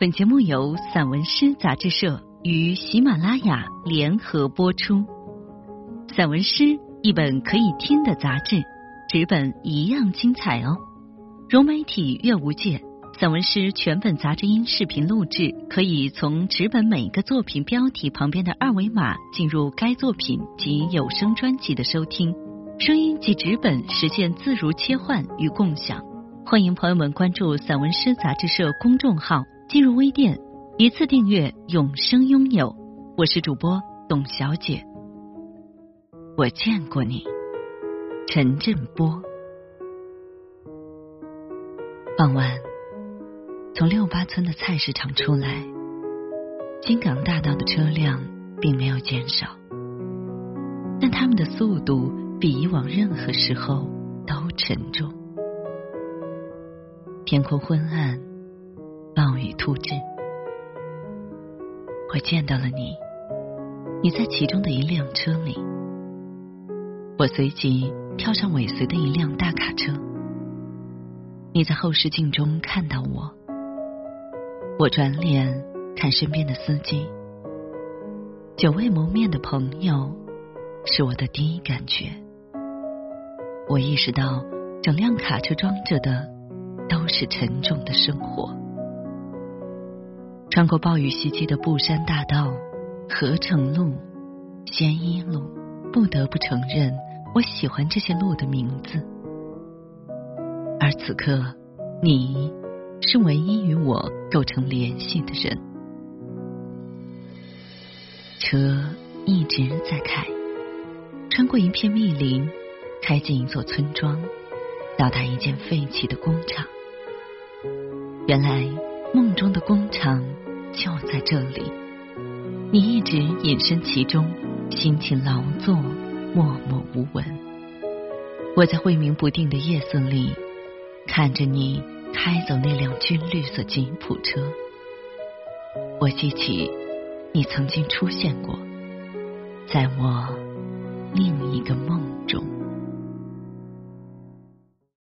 本节目由散文诗杂志社与喜马拉雅联合播出。散文诗，一本可以听的杂志，纸本一样精彩哦。融媒体阅无界，散文诗全本杂志音视频录制，可以从纸本每个作品标题旁边的二维码进入该作品及有声专辑的收听。声音及纸本实现自如切换与共享。欢迎朋友们关注散文诗杂志社公众号。进入微店，一次订阅，永生拥有。我是主播董小姐。我见过你，陈振波。傍晚，从六八村的菜市场出来，金港大道的车辆并没有减少，但他们的速度比以往任何时候都沉重。天空昏暗。暴雨突至，我见到了你，你在其中的一辆车里，我随即跳上尾随的一辆大卡车，你在后视镜中看到我，我转脸看身边的司机，久未谋面的朋友，是我的第一感觉，我意识到整辆卡车装着的都是沉重的生活。穿过暴雨袭击的布山大道、合成路、仙一路，不得不承认，我喜欢这些路的名字。而此刻，你是唯一与我构成联系的人。车一直在开，穿过一片密林，开进一座村庄，到达一间废弃的工厂。原来。梦中的工厂就在这里，你一直隐身其中，辛勤劳作，默默无闻。我在晦明不定的夜色里，看着你开走那辆军绿色吉普车。我记起你曾经出现过，在我另一个梦中。